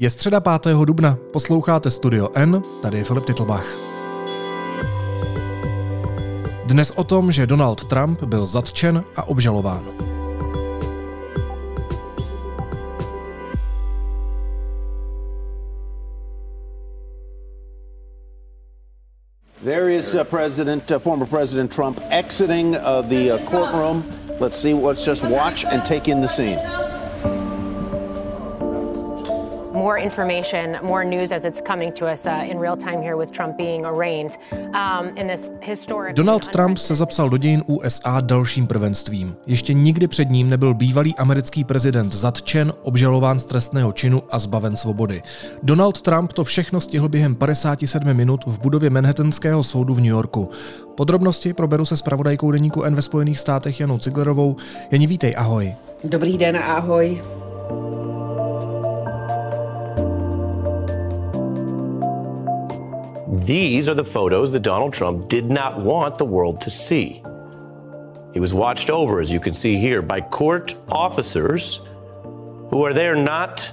Je středa 5. dubna, posloucháte Studio N, tady je Filip Titlbach. Dnes o tom, že Donald Trump byl zatčen a obžalován. There is uh, President, uh, former President Trump exiting uh, the uh, courtroom. Let's see. Let's just watch and take in the scene. Information, more news as it's coming to us uh, in real time here with Trump being arraigned um, in this historic. Donald Trump se zapsal do dějin USA dalším prvenstvím. Ještě nikdy před ním nebyl bývalý americký prezident zatčen, obžalován z trestného činu a zbaven svobody. Donald Trump to všechno stihl během 57 minut v budově Manhattanského soudu v New Yorku. Podrobnosti proberu se spravodajkou deníku N ve Spojených státech Janou Ciglerovou. Janí, vítej, ahoj. Dobrý den, ahoj. These are the photos that Donald Trump did not want the world to see. He was watched over, as you can see here, by court officers who are there not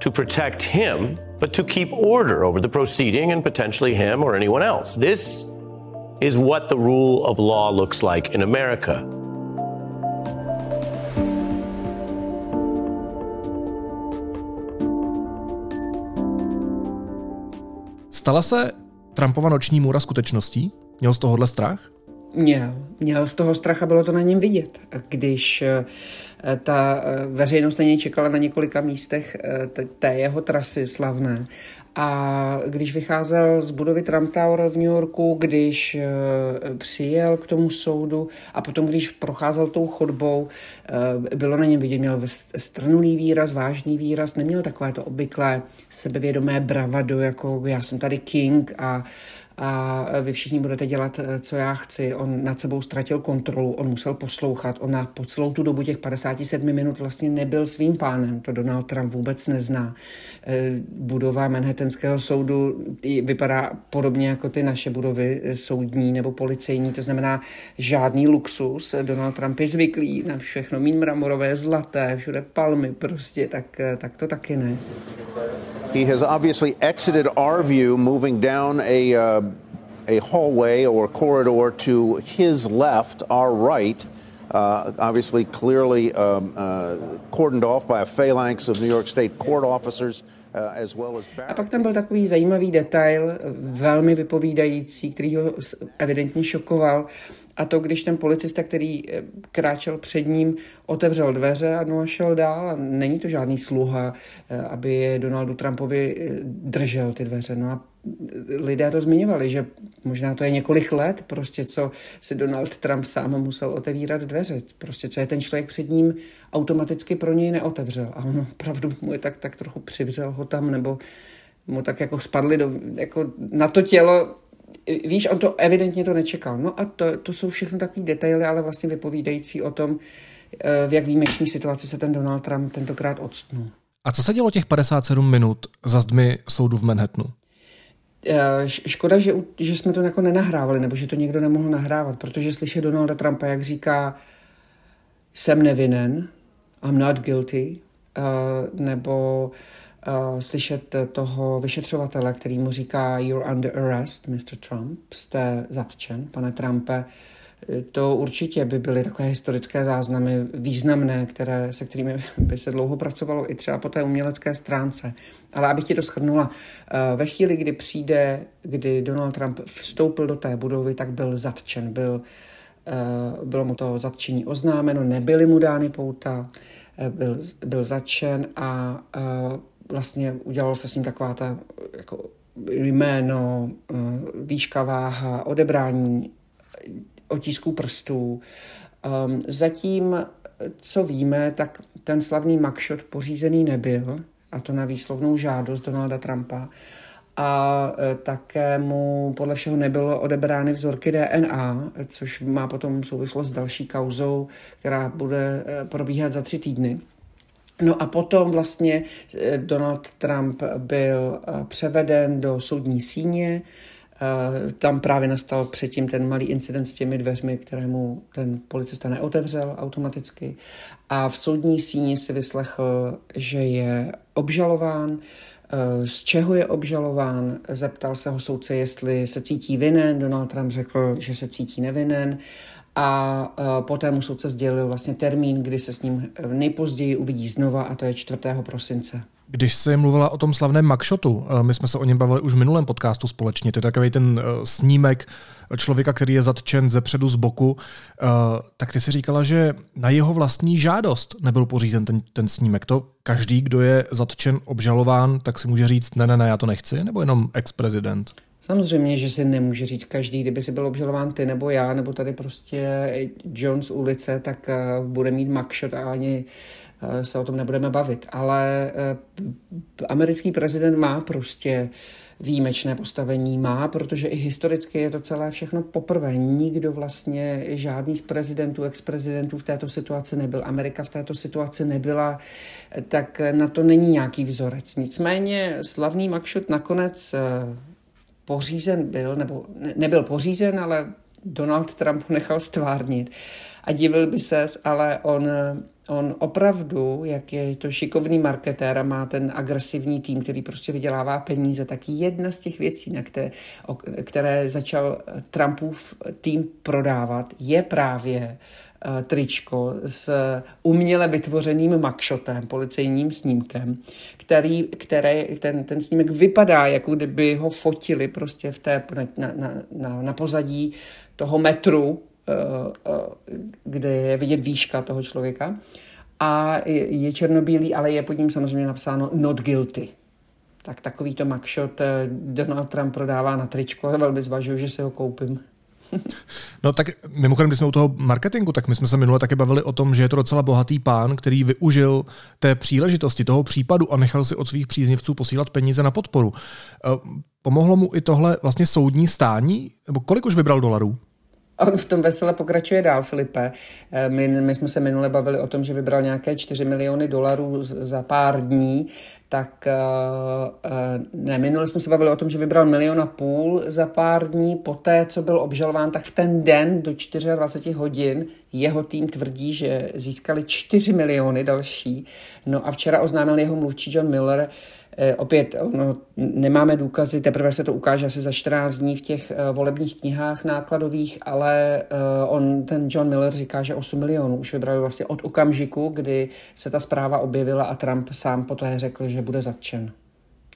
to protect him, but to keep order over the proceeding and potentially him or anyone else. This is what the rule of law looks like in America. Stala se Trumpova noční můra skutečností? Měl z tohohle strach? Měl. Měl z toho strach a bylo to na něm vidět. Když eh, ta eh, veřejnost na něj čekala na několika místech eh, té jeho trasy slavné a když vycházel z budovy Trump Tower v New Yorku, když přijel k tomu soudu a potom, když procházel tou chodbou, bylo na něm vidět, měl strnulý výraz, vážný výraz, neměl takové to obvyklé sebevědomé bravado, jako já jsem tady king a a vy všichni budete dělat, eh, co já chci. On nad sebou ztratil kontrolu, on musel poslouchat, on na, po celou tu dobu těch 57 minut vlastně nebyl svým pánem, to Donald Trump vůbec nezná. Eh, budova Manhattanského soudu vypadá podobně jako ty naše budovy eh, soudní nebo policejní, to znamená žádný luxus. Donald Trump je zvyklý na všechno, mít mramorové, zlaté, všude palmy prostě, tak, tak to taky ne. He has obviously exited our view, moving down a, uh, a hallway or corridor to his left, our right. Uh, obviously, clearly um, uh, cordoned off by a phalanx of New York State court officers. Uh, a pak tam byl takový zajímavý detail, velmi vypovídající, který ho evidentně šokoval. A to, když ten policista, který eh, kráčel před ním, otevřel dveře a no šel dál. A není to žádný sluha, eh, aby Donaldu Trumpovi eh, držel ty dveře. No a lidé to zmiňovali, že možná to je několik let, prostě co si Donald Trump sám musel otevírat dveře. Prostě co je ten člověk před ním automaticky pro něj neotevřel. A ono opravdu mu je tak, tak trochu přivřel ho tam, nebo mu tak jako spadli do, jako na to tělo víš, on to evidentně to nečekal. No a to, to jsou všechno takové detaily, ale vlastně vypovídající o tom, eh, v jak výjimečné situaci se ten Donald Trump tentokrát odstnul. A co se dělo těch 57 minut za zdmi soudu v Manhattanu? Eh, škoda, že, že jsme to jako nenahrávali, nebo že to někdo nemohl nahrávat, protože slyšet Donalda Trumpa, jak říká, jsem nevinen, I'm not guilty, eh, nebo uh, slyšet toho vyšetřovatele, který mu říká You're under arrest, Mr. Trump, jste zatčen, pane Trumpe, to určitě by byly takové historické záznamy významné, které, se kterými by se dlouho pracovalo i třeba po té umělecké stránce. Ale abych ti to shrnula, eh, ve chvíli, kdy přijde, kdy Donald Trump vstoupil do té budovy, tak byl zatčen, byl, eh, bylo mu to zatčení oznámeno, nebyly mu dány pouta, eh, byl, byl zatčen a vlastně udělalo se s ním taková ta jako jméno, výška váha, odebrání otisků prstů. Ehm, zatím, co víme, tak ten slavný mugshot pořízený nebyl, a to na výslovnou žádost Donalda Trumpa. A eh, také mu podle všeho nebylo odebrány vzorky DNA, což má potom souvislost s další kauzou, která bude eh, probíhat za tři týdny. No a potom vlastně eh, Donald Trump byl převeden do soudní síně, tam právě nastal předtím ten malý incident s těmi dveřmi, kterému ten policista neotevřel automaticky. A v soudní síni si vyslechl, že je obžalován, z čeho je obžalován. Zeptal se ho soudce, jestli se cítí vinen. Donald Trump řekl, že se cítí nevinen a poté mu soudce sdělil vlastně termín, kdy se s ním nejpozději uvidí znova a to je 4. prosince. Když jsi mluvila o tom slavném Makshotu, eh, my jsme se o něm bavili už v minulém podcastu společně, to je takový ten eh, snímek člověka, který je zatčen ze předu z boku, eh, tak ty si říkala, že na jeho vlastní žádost nebyl pořízen ten, ten snímek. To každý, kdo je zatčen, obžalován, tak si může říct, ne, ne, ne, já to nechci, nebo jenom ex-prezident? Samozřejmě, že si nemůže říct každý, kdyby si byl obžalován ty nebo já, nebo tady prostě Jones ulice, tak bude mít makšot a ani se o tom nebudeme bavit. Ale eh, americký prezident má prostě výjimečné postavení má, protože i historicky je to celé všechno poprvé. Nikdo vlastně, žádný z prezidentů, ex-prezidentů v této situaci nebyl. Amerika v této situaci nebyla, tak na to není nějaký vzorec. Nicméně slavný Makšut nakonec eh, pořízen byl, nebo nebyl pořízen, ale Donald Trump ho nechal stvárnit. A divil by ses, ale on On opravdu, jak je to šikovný marketér a má ten agresivní tým, který prostě vydělává peníze, tak jedna z těch věcí, na které, které začal Trumpův tým prodávat, je právě eh, tričko s uměle vytvořeným makšotem, policejním snímkem, který, který ten, ten snímek vypadá, jako kdyby ho fotili prostě v té, na, na, na, na pozadí toho metru, kde je vidět výška toho člověka. A je černobílý, ale je pod ním samozřejmě napsáno not guilty. Tak takový to mugshot eh, Donald Trump prodává na tričko a velmi zvažuji, že se ho koupím. No tak mimochodem, když jsme u toho marketingu, tak my jsme se minule taky bavili o tom, že je to docela bohatý pán, který využil té příležitosti, toho případu a nechal si od svých příznivců posílat peníze na podporu. Pomohlo mu i tohle vlastně soudní stání? Nebo kolik už vybral dolarů? On v tom vesele pokračuje dál, Filipe. Eh, my, my jsme se minule bavili o tom, že vybral nějaké 4 miliony dolarů za pár dní, tak eh, eh, ne, minule jsme se bavili o tom, že vybral milion a půl za pár dní. Poté, co byl obžalován, tak v ten den do 24 hodin jeho tým tvrdí, že získali 4 miliony další. No a včera oznámil jeho mluvčí John Miller, opět no, nemáme důkazy, teprve se to ukáže asi za 14 dní v těch eh, volebních knihách nákladových, ale eh, on, ten John Miller říká, že 8 milionů už vybrali vlastně od okamžiku, kdy se ta zpráva objevila a Trump sám poté řekl, že bude zatčen.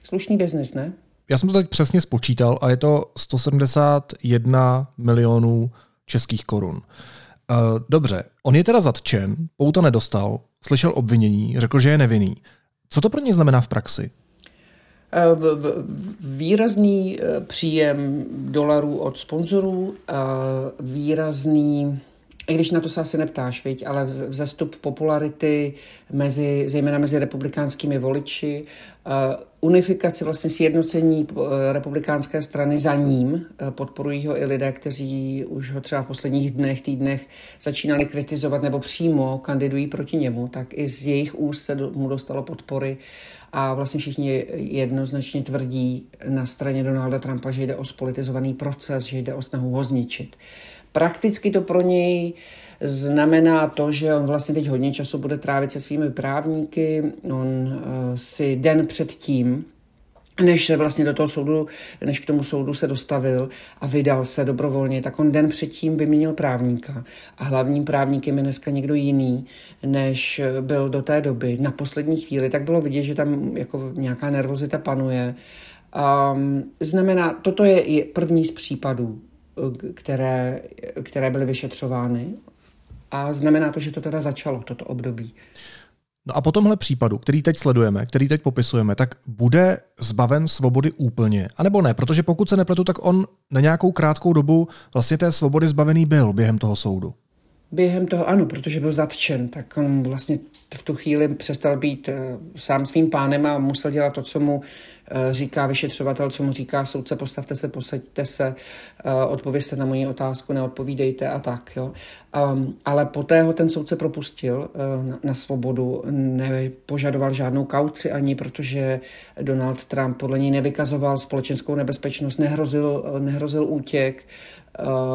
Slušný biznis, ne? Já jsem to teď přesně spočítal a je to 171 milionů českých korun. Dobře, on je teda zatčen, pouta nedostal, slyšel obvinění, řekl, že je nevinný. Co to pro ně znamená v praxi? Eh, výrazný eh, příjem dolarů od sponzorů, výrazný i když na to se asi neptáš, viď, ale vzestup popularity mezi, zejména mezi republikánskými voliči, uh, unifikaci, vlastně sjednocení republikánské strany za ním, podporují ho i lidé, kteří už ho třeba v posledních dnech, týdnech začínali kritizovat nebo přímo kandidují proti němu, tak i z jejich úst se mu dostalo podpory a vlastně všichni jednoznačně tvrdí na straně Donalda Trumpa, že jde o spolitizovaný proces, že jde o snahu ho zničit. Prakticky to pro něj znamená to, že on vlastně teď hodně času bude trávit se svými právníky. On uh, si den před tím, než se vlastně do toho soudu, než k tomu soudu se dostavil a vydal se dobrovolně, tak on den předtím vyměnil právníka. A hlavním právníkem je dneska někdo jiný, než byl do té doby. Na poslední chvíli tak bylo vidět, že tam jako nějaká nervozita panuje. Um, znamená, toto je první z případů, které, které byly vyšetřovány. A znamená to, že to teda začalo, toto období. No a po tomhle případu, který teď sledujeme, který teď popisujeme, tak bude zbaven svobody úplně, anebo ne? Protože pokud se nepletu, tak on na nějakou krátkou dobu vlastně té svobody zbavený byl během toho soudu. Během toho ano, protože byl zatčen, tak on vlastně v tu chvíli přestal být eh, sám svým pánem a musel dělat to, co mu eh, říká vyšetřovatel, co mu říká soudce, postavte se, posaďte se, eh, odpověste na moji otázku, neodpovídejte a tak. Jo. Um, ale poté ho ten soudce propustil na, na svobodu, nepožadoval žádnou kauci ani, protože Donald Trump podle něj nevykazoval společenskou nebezpečnost, nehrozil, nehrozil útěk,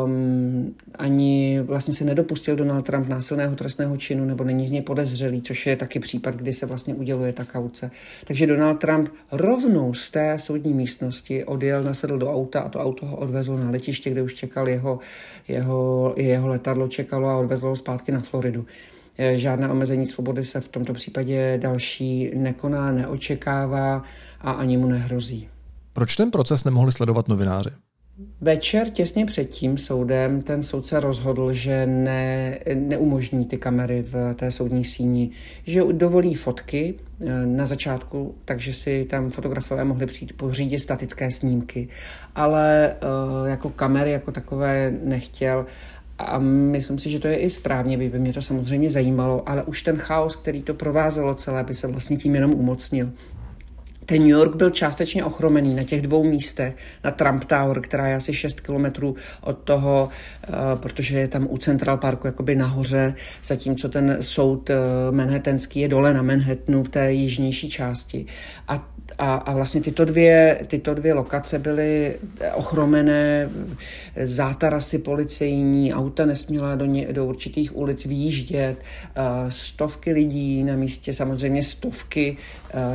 um, ani vlastně se nedopustil Donald Trump násilného trestného činu nebo není z něj podezřelý, což je taky případ, kdy se vlastně uděluje ta kauce. Takže Donald Trump rovnou z té soudní místnosti odjel, nasedl do auta a to auto ho odvezlo na letiště, kde už čekal jeho, jeho, jeho letadlo čekalo a odvezlo ho zpátky na Floridu. Eh, žádné omezení svobody se v tomto případě další nekoná, neočekává a ani mu nehrozí. Proč ten proces nemohli sledovat novináři? Večer těsně před tím soudem ten soudce rozhodl, že ne, neumožní ty kamery v té soudní síni, že dovolí fotky eh, na začátku, takže si tam fotografové mohli přijít pořídit statické snímky, ale eh, jako kamery jako takové nechtěl a myslím si, že to je i správně, by mě to samozřejmě zajímalo, ale už ten chaos, který to provázelo celé, by se vlastně tím jenom umocnil. Ten New York byl částečně ochromený na těch dvou místech, na Trump Tower, která je asi 6 kilometrů od toho, eh, protože je tam u Central Parku jakoby nahoře, zatímco ten soud eh, manhattanský je dole na Manhattanu v té jižnější části. A a, a vlastně tyto dvě, tyto dvě lokace byly ochromené, zátarasy policejní, auta nesměla do, ně, do určitých ulic výjíždět, stovky lidí na místě, samozřejmě stovky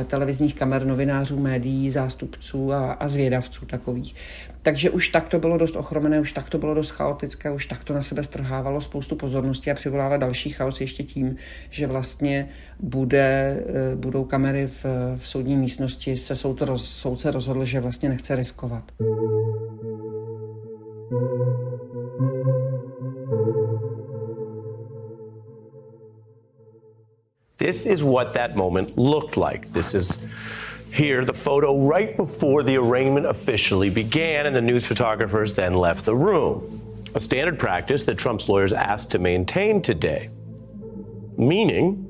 televizních kamer, novinářů, médií, zástupců a, a zvědavců takových. Takže už tak to bylo dost ochromené, už tak to bylo dost chaotické, už tak to na sebe strhávalo spoustu pozornosti a přivolává další chaos ještě tím, že vlastně bude, eh, budou kamery v, v soudní místnosti, se soud, roz, soudce rozhodl, že vlastně nechce riskovat. This is what that moment looked like. This is Here, the photo right before the arraignment officially began, and the news photographers then left the room. A standard practice that Trump's lawyers asked to maintain today. Meaning,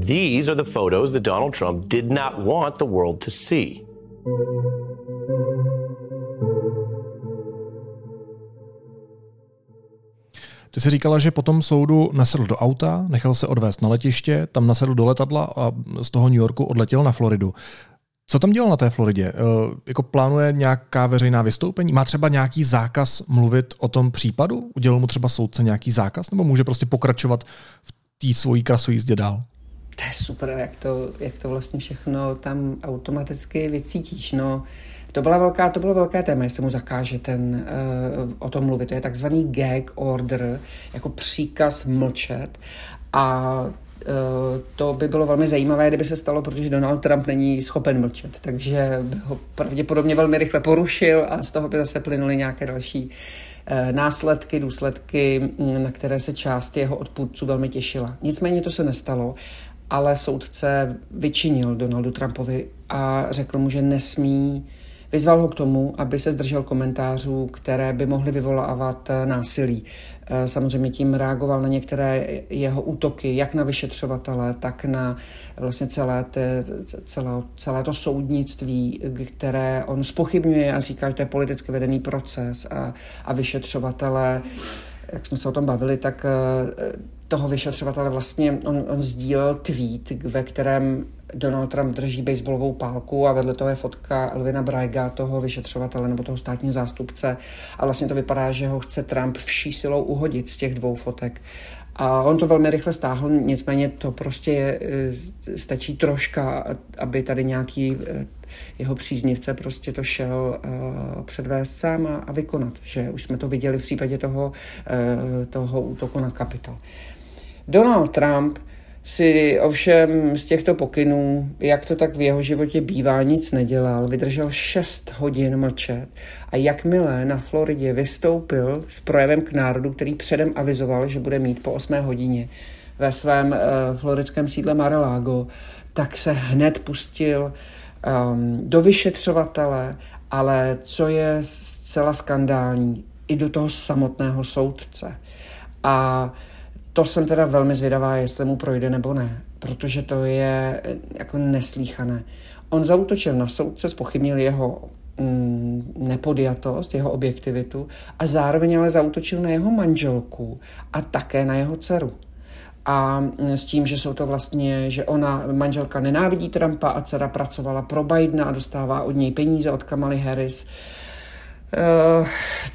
these are the photos that Donald Trump did not want the world to see. Ty jsi říkala, že po tom soudu nasedl do auta, nechal se odvést na letiště, tam nasedl do letadla a z toho New Yorku odletěl na Floridu. Co tam dělal na té Floridě? E, jako plánuje nějaká veřejná vystoupení? Má třeba nějaký zákaz mluvit o tom případu? Udělal mu třeba soudce nějaký zákaz? Nebo může prostě pokračovat v té svojí krasojízdě dál? To je super, jak to, jak to vlastně všechno tam automaticky vycítíš. No, to, byla velká, to bylo velké téma, jestli mu zakáže ten, uh, o tom mluvit. To je takzvaný gag order, jako příkaz mlčet. A uh, to by bylo velmi zajímavé, kdyby se stalo, protože Donald Trump není schopen mlčet, takže by ho pravděpodobně velmi rychle porušil a z toho by zase plynuly nějaké další uh, následky, důsledky, na které se část jeho odpůrců velmi těšila. Nicméně to se nestalo ale soudce vyčinil Donaldu Trumpovi a řekl mu, že nesmí Vyzval ho k tomu, aby se zdržel komentářů, které by mohly vyvolávat násilí. Eh, samozřejmě tím reagoval na některé jeho útoky, jak na vyšetřovatele, tak na vlastně celé, te, celé, celé to soudnictví, které on spochybňuje a říká, že to je politicky vedený proces a, a vyšetřovatele jak jsme se o tom bavili, tak eh, toho vyšetřovatele vlastně on, on sdílel tweet, ve kterém Donald Trump drží baseballovou pálku a vedle toho je fotka Elvina Braiga, toho vyšetřovatele nebo toho státního zástupce a vlastně to vypadá, že ho chce Trump vší silou uhodit z těch dvou fotek. A on to velmi rychle stáhl, nicméně to prostě je, eh, stačí troška, aby tady nějaký eh, jeho příznivce prostě to šel uh, předvést sám a, a vykonat, že už jsme to viděli v případě toho, uh, toho útoku na Kapitol. Donald Trump si ovšem z těchto pokynů, jak to tak v jeho životě bývá, nic nedělal. Vydržel 6 hodin mlčet a jakmile na Floridě vystoupil s projevem k národu, který předem avizoval, že bude mít po 8 hodině ve svém uh, floridském sídle Mar-a-Lago, tak se hned pustil um, do vyšetřovatele, ale co je zcela skandální, i do toho samotného soudce. A to jsem teda velmi zvědavá, jestli mu projde nebo ne, protože to je eh, jako neslíchané. On zautočil na soudce, spochybnil jeho mm, nepodjatost, jeho objektivitu a zároveň ale zautočil na jeho manželku a také na jeho dceru. A mm, s tím, že jsou to vlastně, že ona, manželka nenávidí Trumpa a dcera pracovala pro Bidena a dostává od něj peníze od Kamaly Harris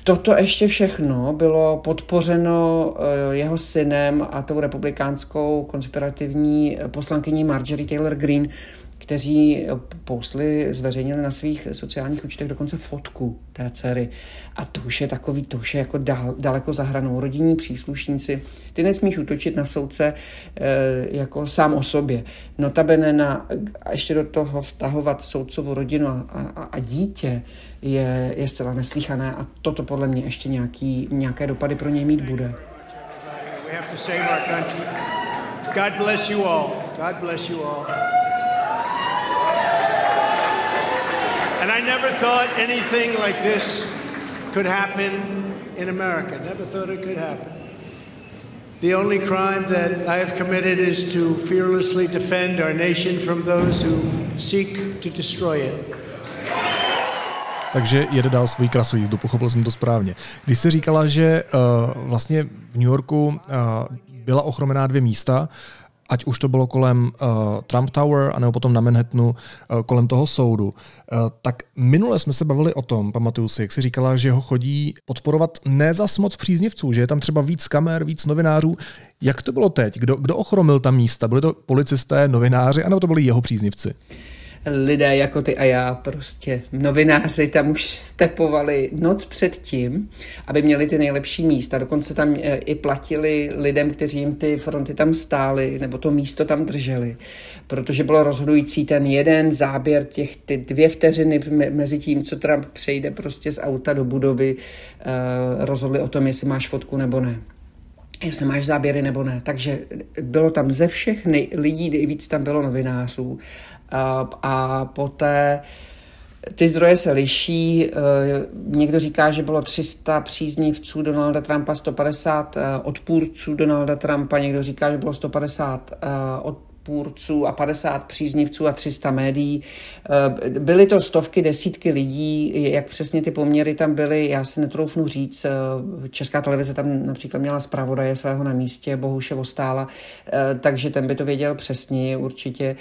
Toto ještě všechno bylo podpořeno jeho synem a tou republikánskou konspirativní poslankyní Marjorie Taylor Greene, kteří poustli, zveřejnili na svých sociálních účtech dokonce fotku té dcery. A to už je takový, to už je jako dal, daleko za hranou. Rodinní příslušníci, ty nesmíš útočit na soudce e, jako sám o sobě. Notabene na, a ještě do toho vtahovat soudcovou rodinu a, a, a dítě je, je zcela neslíchané a toto podle mě ještě nějaký, nějaké dopady pro něj mít bude. God bless you all. God bless you all. And I never thought anything like this could happen in America. Never thought it could happen. The only crime that I have committed is to fearlessly defend our nation from those who seek to destroy it. Takže jede dál svůj krasu jízdu, pochopil jsem to správně. Když se říkala, že uh, vlastně v New Yorku uh, byla ochromená dvě místa, ať už to bylo kolem uh, Trump Tower, anebo potom na Manhattanu, uh, kolem toho soudu, uh, tak minule jsme se bavili o tom, pamatuju si, jak si říkala, že ho chodí podporovat ne za moc příznivců, že je tam třeba víc kamer, víc novinářů. Jak to bylo teď? Kdo, kdo ochromil ta místa? Byli to policisté, novináři, anebo to byli jeho příznivci? Lidé jako ty a já, prostě novináři tam už stepovali noc před tím, aby měli ty nejlepší místa. Dokonce tam eh, i platili lidem, kteří jim ty fronty tam stály, nebo to místo tam drželi. Protože bylo rozhodující ten jeden záběr, těch ty dvě vteřiny mezi tím, co Trump přejde prostě z auta do budovy, eh, rozhodli o tom, jestli máš fotku nebo ne jestli máš záběry nebo ne. Takže bylo tam ze všech nej, lidí, nejvíc tam bylo novinářů. A, a poté ty zdroje se liší. E, někdo říká, že bylo 300 příznivců Donalda Trumpa, 150 e, odpůrců Donalda Trumpa, někdo říká, že bylo 150 e, od odpůrců a 50 příznivců a 300 médií. Eh, byly to stovky, desítky lidí, jak přesně ty poměry tam byly, já si netroufnu říct. Eh, Česká televize tam například měla zpravodaje svého na místě, Bohuše Vostála, eh, takže ten by to věděl přesně určitě,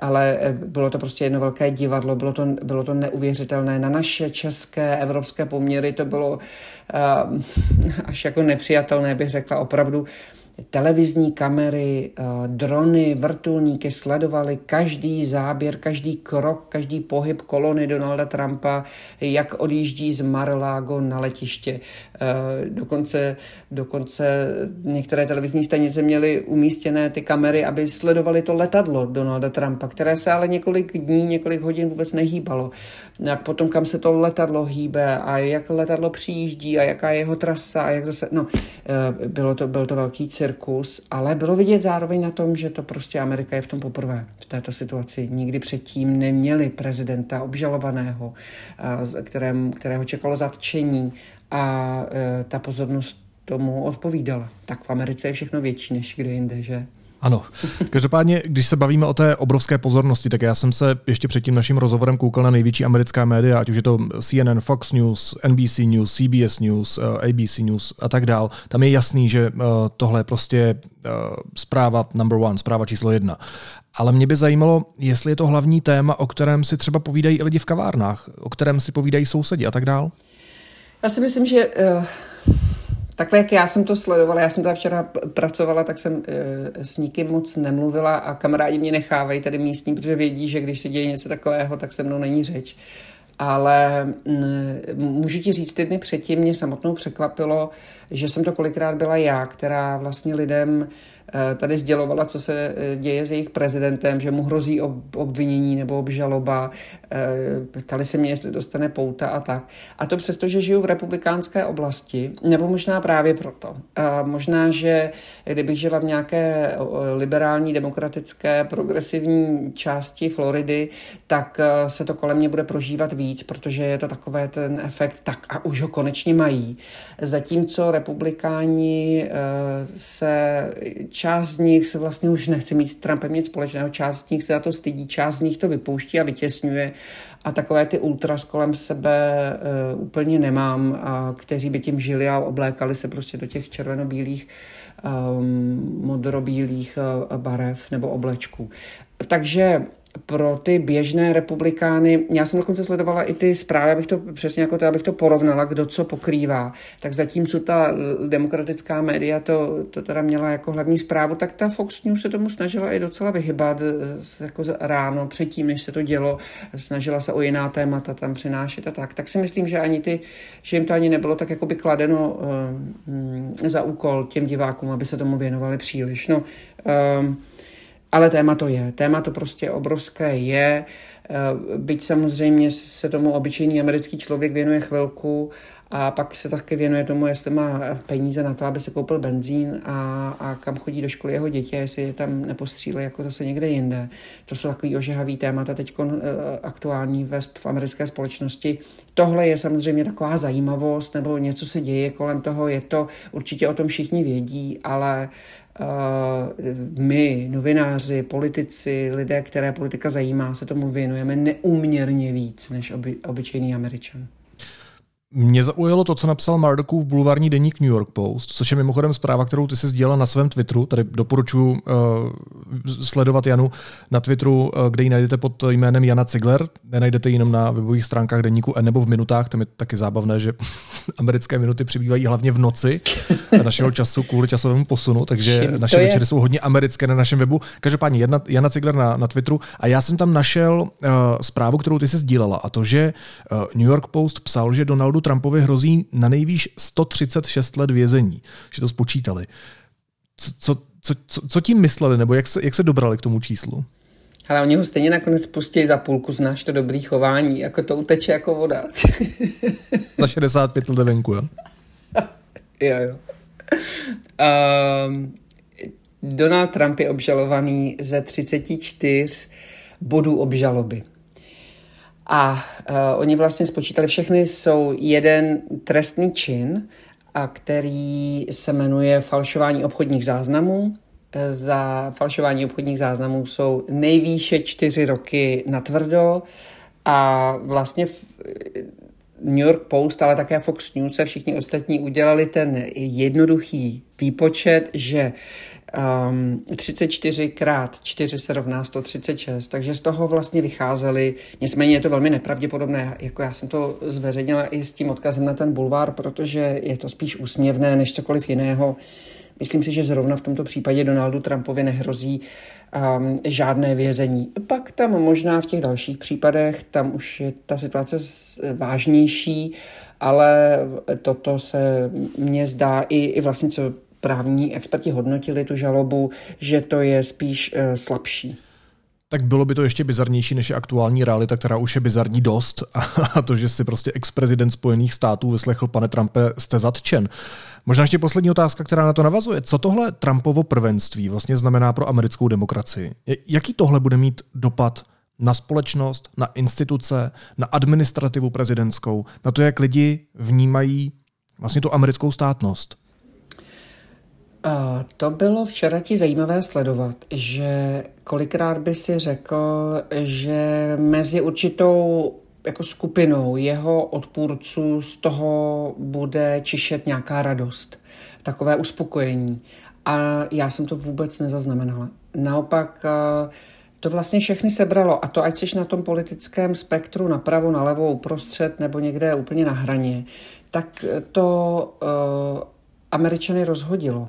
ale bylo to prostě jedno velké divadlo, bylo to, bylo to neuvěřitelné. Na naše české, evropské poměry to bylo až jako nepřijatelné, bych řekla, opravdu televizní kamery, eh, drony, vrtulníky sledovaly každý záběr, každý krok, každý pohyb kolony Donalda Trumpa, jak odjíždí z Mar-a-Lago na letiště. Eh, dokonce, dokonce některé televizní stanice měly umístěné ty kamery, aby sledovali to letadlo Donalda Trumpa, které se ale několik dní, několik hodin vůbec nehýbalo. Jak potom, kam se to letadlo hýbe a jak letadlo přijíždí a jaká je jeho trasa a jak zase, no, eh, bylo to, byl to velký cirkus, ale bylo vidět zároveň na tom, že to prostě Amerika je v tom poprvé v této situaci. Nikdy předtím neměli prezidenta obžalovaného, kterém, kterého čekalo zatčení a e, ta pozornost tomu odpovídala. Tak v Americe je všechno větší než kde jinde, že? Ano. Každopádně, když se bavíme o té obrovské pozornosti, tak já jsem se ještě před tím naším rozhovorem koukal na největší americká média, ať už je to CNN, Fox News, NBC News, CBS News, eh, ABC News a tak dál. Tam je jasný, že eh, tohle je prostě eh, zpráva number one, zpráva číslo jedna. Ale mě by zajímalo, jestli je to hlavní téma, o kterém si třeba povídají i lidi v kavárnách, o kterém si povídají sousedi a tak dál. Já si myslím, že uh Takhle, jak já jsem to sledovala, já jsem tam včera pracovala, tak jsem e, s nikým moc nemluvila a kamarádi mě nechávají tady místní, protože vědí, že když se děje něco takového, tak se mnou není řeč. Ale můžu ti říct, ty dny předtím mě samotnou překvapilo, že jsem to kolikrát byla já, která vlastně lidem tady sdělovala, co se eh, děje s jejich prezidentem, že mu hrozí obvinění nebo obžaloba. Eh, ptali se mě, jestli dostane pouta a tak. A to přesto, že žiju v republikánské oblasti, nebo možná právě proto. A možná, že kdybych žila v nějaké liberální, demokratické, progresivní části Floridy, tak se to kolem mě bude prožívat víc, protože je to takové ten efekt, tak a už ho konečně mají. Zatímco republikáni se část z nich se vlastně už nechce mít s Trumpem nic společného, část z nich se za to stydí, část z nich to vypouští a vytěsňuje a takové ty ultras kolem sebe uh, úplně nemám, a kteří by tím žili a oblékali se prostě do těch červenobílých um, modrobílých uh, barev nebo oblečků. Takže pro ty běžné republikány, já jsem dokonce sledovala i ty zprávy, abych to přesně jako to, abych to porovnala, kdo co pokrývá. Tak zatímco ta demokratická média to, to teda měla jako hlavní zprávu, tak ta Fox News se tomu snažila i docela vyhybat jako ráno předtím, než se to dělo. Snažila se o jiná témata tam přinášet a tak. Tak si myslím, že ani ty, že jim to ani nebylo tak jako by kladeno um, za úkol těm divákům, aby se tomu věnovali příliš. No, um, ale téma to je. Téma to prostě obrovské je. Eh, byť samozřejmě se tomu obyčejný americký člověk věnuje chvilku a pak se také věnuje tomu, jestli má peníze na to, aby se koupil benzín a, a kam chodí do školy jeho děti, jestli je tam nepostřílí jako zase někde jinde. To jsou takový ožehavý témata teď eh, aktuální ve, v americké společnosti. Tohle je samozřejmě taková zajímavost, nebo něco se děje kolem toho, je to určitě o tom všichni vědí, ale my, novináři, politici, lidé, které politika zajímá, se tomu věnujeme neuměrně víc než oby, obyčejný američan. Mě zaujalo to, co napsal Murdochův bulvární deník New York Post, což je mimochodem zpráva, kterou ty si sdílela na svém Twitteru. Tady doporučuji uh, sledovat Janu na Twitteru, uh, kde ji najdete pod jménem Jana Cigler. Nenajdete ji jenom na webových stránkách deníku N nebo v minutách. Tam je taky zábavné, že americké minuty přibývají hlavně v noci našeho času kvůli časovému posunu, takže Čím naše večery jsou hodně americké na našem webu. Každopádně Jana, Jana Cigler na, na Twitteru a já jsem tam našel uh, zprávu, kterou ty se sdílela a to, že uh, New York Post psal, že Donaldu Donaldu Trumpovi hrozí na nejvýš 136 let vězení, že to spočítali. Co, co, co, co, co tím mysleli, nebo jak se, jak se dobrali k tomu číslu? Ale oni ho stejně nakonec pustí za půlku, znáš to dobrý chování, jako to uteče jako voda. za 65 let venku, jo? jo, jo. Um, Donald Trump je obžalovaný ze 34 bodů obžaloby. A uh, oni vlastně spočítali, všechny jsou jeden trestný čin, a který se jmenuje falšování obchodních záznamů. E, za falšování obchodních záznamů jsou nejvýše čtyři roky na tvrdo a vlastně v New York Post, ale také Fox News a všichni ostatní udělali ten jednoduchý výpočet, že um, 34 krát 4 se rovná 136, takže z toho vlastně vycházeli, nicméně je to velmi nepravděpodobné, jako já jsem to zveřejnila i s tím odkazem na ten bulvár, protože je to spíš úsměvné než cokoliv jiného. Myslím si, že zrovna v tomto případě Donaldu Trumpovi nehrozí um, žádné vězení. Pak tam možná v těch dalších případech, tam už je ta situace vážnější, ale toto se mně zdá i, i vlastně, co právní experti hodnotili tu žalobu, že to je spíš uh, slabší. Tak bylo by to ještě bizarnější, než je aktuální realita, která už je bizarní dost. A to, že si prostě ex-prezident Spojených států vyslechl, pane Trumpe, jste zatčen. Možná ještě poslední otázka, která na to navazuje. Co tohle Trumpovo prvenství vlastně znamená pro americkou demokracii? Jaký tohle bude mít dopad na společnost, na instituce, na administrativu prezidentskou, na to, jak lidi vnímají vlastně tu americkou státnost? To bylo včera ti zajímavé sledovat, že kolikrát by si řekl, že mezi určitou jako skupinou jeho odpůrců z toho bude čišet nějaká radost, takové uspokojení. A já jsem to vůbec nezaznamenala. Naopak to vlastně všechny sebralo. A to ať jsi na tom politickém spektru napravo, nalevo, uprostřed nebo někde úplně na hraně, tak to uh, Američany rozhodilo.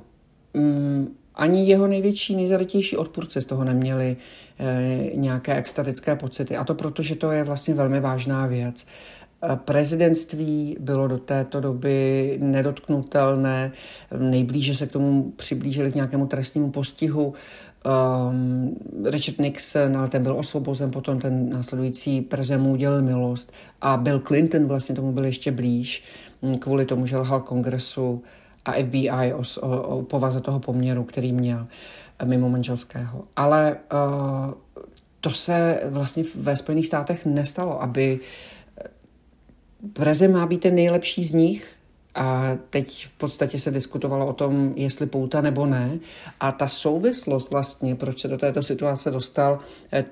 Um, ani jeho největší, nejzarytější odpůrce z toho neměli e, nějaké extatické pocity. A to proto, že to je vlastně velmi vážná věc. E, prezidentství bylo do této doby nedotknutelné, nejblíže se k tomu přiblížili k nějakému trestnímu postihu. Um, Richard Nixon, ale ten byl osvobozen, potom ten následující prezident mu udělal milost a Bill Clinton vlastně tomu byl ještě blíž kvůli tomu, že lhal kongresu a FBI o, o, o povaze toho poměru, který měl eh, mimo manželského. Ale uh, to se vlastně ve Spojených státech nestalo, aby eh, prezident má být ten nejlepší z nich A teď v podstatě se diskutovalo o tom, jestli pouta nebo ne. A ta souvislost vlastně, proč se do této situace dostal, eh,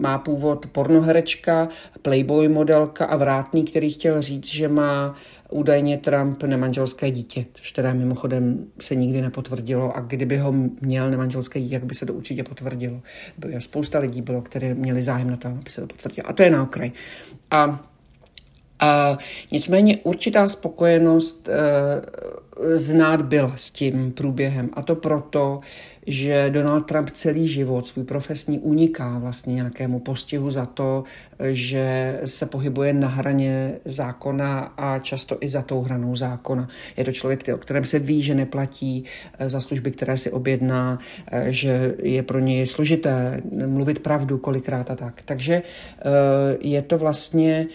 má původ pornoherečka, playboy modelka a vrátný, který chtěl říct, že má údajně Trump nemanželské dítě, což teda mimochodem se nikdy nepotvrdilo a kdyby ho měl nemanželské dítě, jak by se to určitě potvrdilo. Spousta lidí bylo, kteří měli zájem na to, aby se to potvrdilo. A to je na okraj. A a nicméně určitá spokojenost e, znát byla s tím průběhem. A to proto, že Donald Trump celý život svůj profesní uniká vlastně nějakému postihu za to, že se pohybuje na hraně zákona a často i za tou hranou zákona. Je to člověk, o kterém se ví, že neplatí eh, za služby, které si objedná, eh, že je pro něj složité mluvit pravdu kolikrát a tak. Takže eh, je to vlastně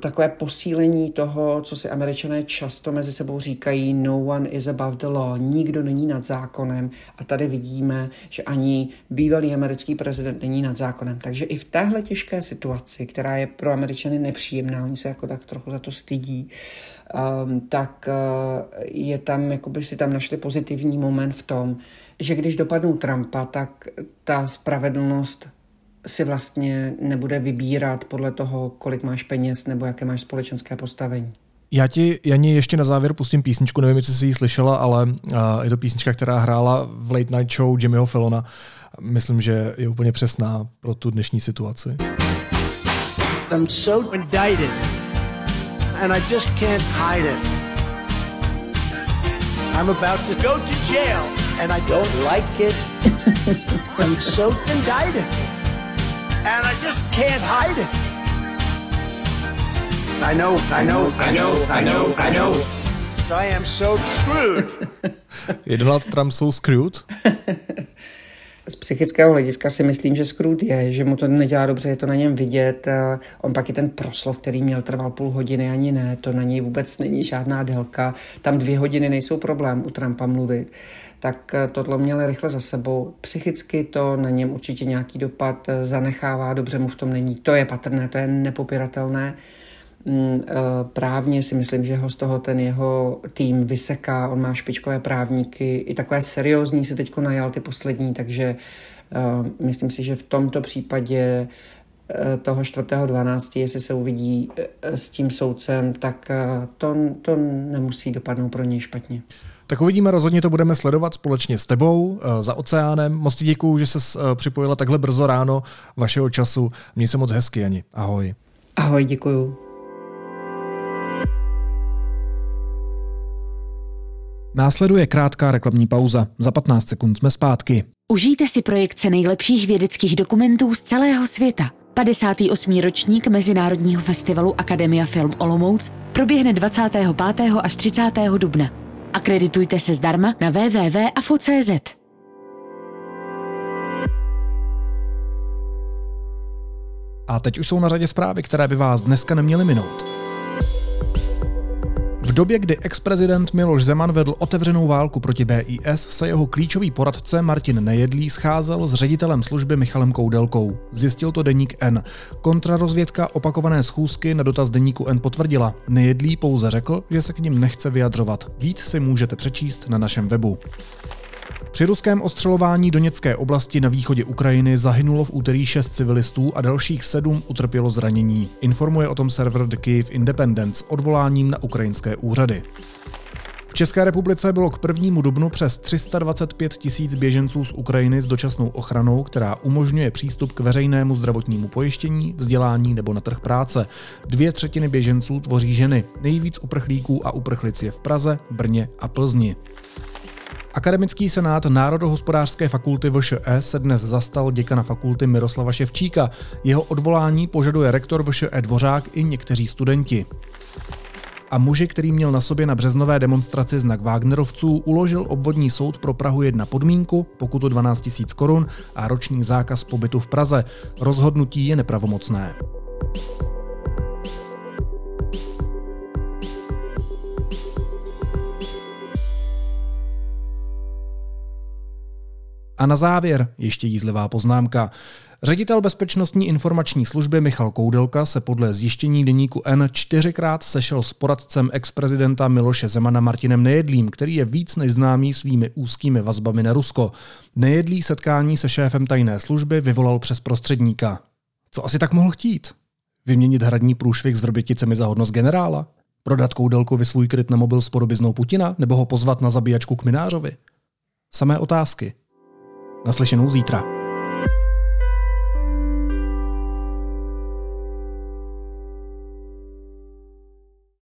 takové posílení toho, co si američané často mezi sebou říkají, no one is above the law, nikdo není nad zákonem a tady vidíme, že ani bývalý americký prezident není nad zákonem. Takže i v téhle těžké situaci, která je pro Američany nepříjemná, oni se jako tak trochu za to stydí, um, tak uh, je tam, jakoby si tam našli pozitivní moment v tom, že když dopadnou Trumpa, tak ta spravedlnost si vlastně nebude vybírat podle toho, kolik máš peněz nebo jaké máš společenské postavení. Já ti, Janí, ještě na závěr pustím písničku, nevím, jestli jsi ji slyšela, ale je to písnička, která hrála v Late Night Show Jimmyho Fallona. Myslím, že je úplně přesná pro tu dnešní situaci. I'm so indicted and I just can't hide it. I'm about to go to jail and I don't like it. I'm so indicted and I just can't hide it. I know, I know, I know, I know, I know. I am so screwed. je Donald Trump so screwed? Z psychického hlediska si myslím, že Scrooge je, že mu to nedělá dobře, je to na něm vidět. On pak i ten proslov, který měl, trval půl hodiny, ani ne, to na něj vůbec není žádná délka. Tam dvě hodiny nejsou problém u Trumpa mluvit. Tak tohle měl rychle za sebou. Psychicky to na něm určitě nějaký dopad zanechává, dobře mu v tom není. To je patrné, to je nepopiratelné. Mm, eh, právně si myslím, že ho z toho ten jeho tým vyseká, on má špičkové právníky, i takové seriózní se teď najal ty poslední, takže uh, myslím si, že v tomto případě uh, toho 4.12., jestli se uvidí s tím soudcem, tak to, to nemusí dopadnout pro něj špatně. Tak uvidíme, rozhodně to budeme sledovat společně s tebou za oceánem. Moc ti děkuju, že se připojila takhle brzo ráno vašeho času. Měj se moc hezky, Ani. Ahoj. Ahoj, děkuju. Následuje krátká reklamní pauza. Za 15 sekund jsme zpátky. Užijte si projekce nejlepších vědeckých dokumentů z celého světa. 58. ročník Mezinárodního festivalu Akademia Film Olomouc proběhne 25. až 30. dubna. Akreditujte se zdarma na www.afo.cz. A teď už jsou na řadě zprávy, které by vás dneska neměly minout. V době, kdy ex-prezident Miloš Zeman vedl otevřenou válku proti BIS, se jeho klíčový poradce Martin Nejedlý scházel s ředitelem služby Michalem Koudelkou. Zjistil to deník N. Kontrarozvědka opakované schůzky na dotaz deníku N potvrdila. Nejedlý pouze řekl, že se k ním nechce vyjadřovat. Víc si můžete přečíst na našem webu. Při ruském ostřelování Doněcké oblasti na východě Ukrajiny zahynulo v úterý šest civilistů a dalších sedm utrpělo zranění. Informuje o tom server The Kyiv Independence odvoláním na ukrajinské úřady. V České republice bylo k prvnímu dubnu přes 325 tisíc běženců z Ukrajiny s dočasnou ochranou, která umožňuje přístup k veřejnému zdravotnímu pojištění, vzdělání nebo na trh práce. Dvě třetiny běženců tvoří ženy, nejvíc uprchlíků a uprchlic je v Praze, Brně a Plzni. Akademický senát Národohospodářské fakulty VŠE se dnes zastal děkana fakulty Miroslava Ševčíka. Jeho odvolání požaduje rektor VŠE Dvořák i někteří studenti. A muži, který měl na sobě na březnové demonstraci znak Wagnerovců, uložil obvodní soud pro Prahu jedna podmínku, pokutu 12 000 korun a roční zákaz pobytu v Praze. Rozhodnutí je nepravomocné. A na závěr ještě jízlivá poznámka. Ředitel bezpečnostní informační služby Michal Koudelka se podle zjištění deníku N čtyřikrát sešel s poradcem ex-prezidenta Miloše Zemana Martinem Nejedlým, který je víc než známý svými úzkými vazbami na Rusko. Nejedlý setkání se šéfem tajné služby vyvolal přes prostředníka. Co asi tak mohl chtít? Vyměnit hradní průšvih s vrběticemi za hodnost generála? Prodat Koudelkovi svůj kryt na mobil s podobiznou Putina? Nebo ho pozvat na zabíjačku k Minářovi? Samé otázky. Naslyšenou zítra.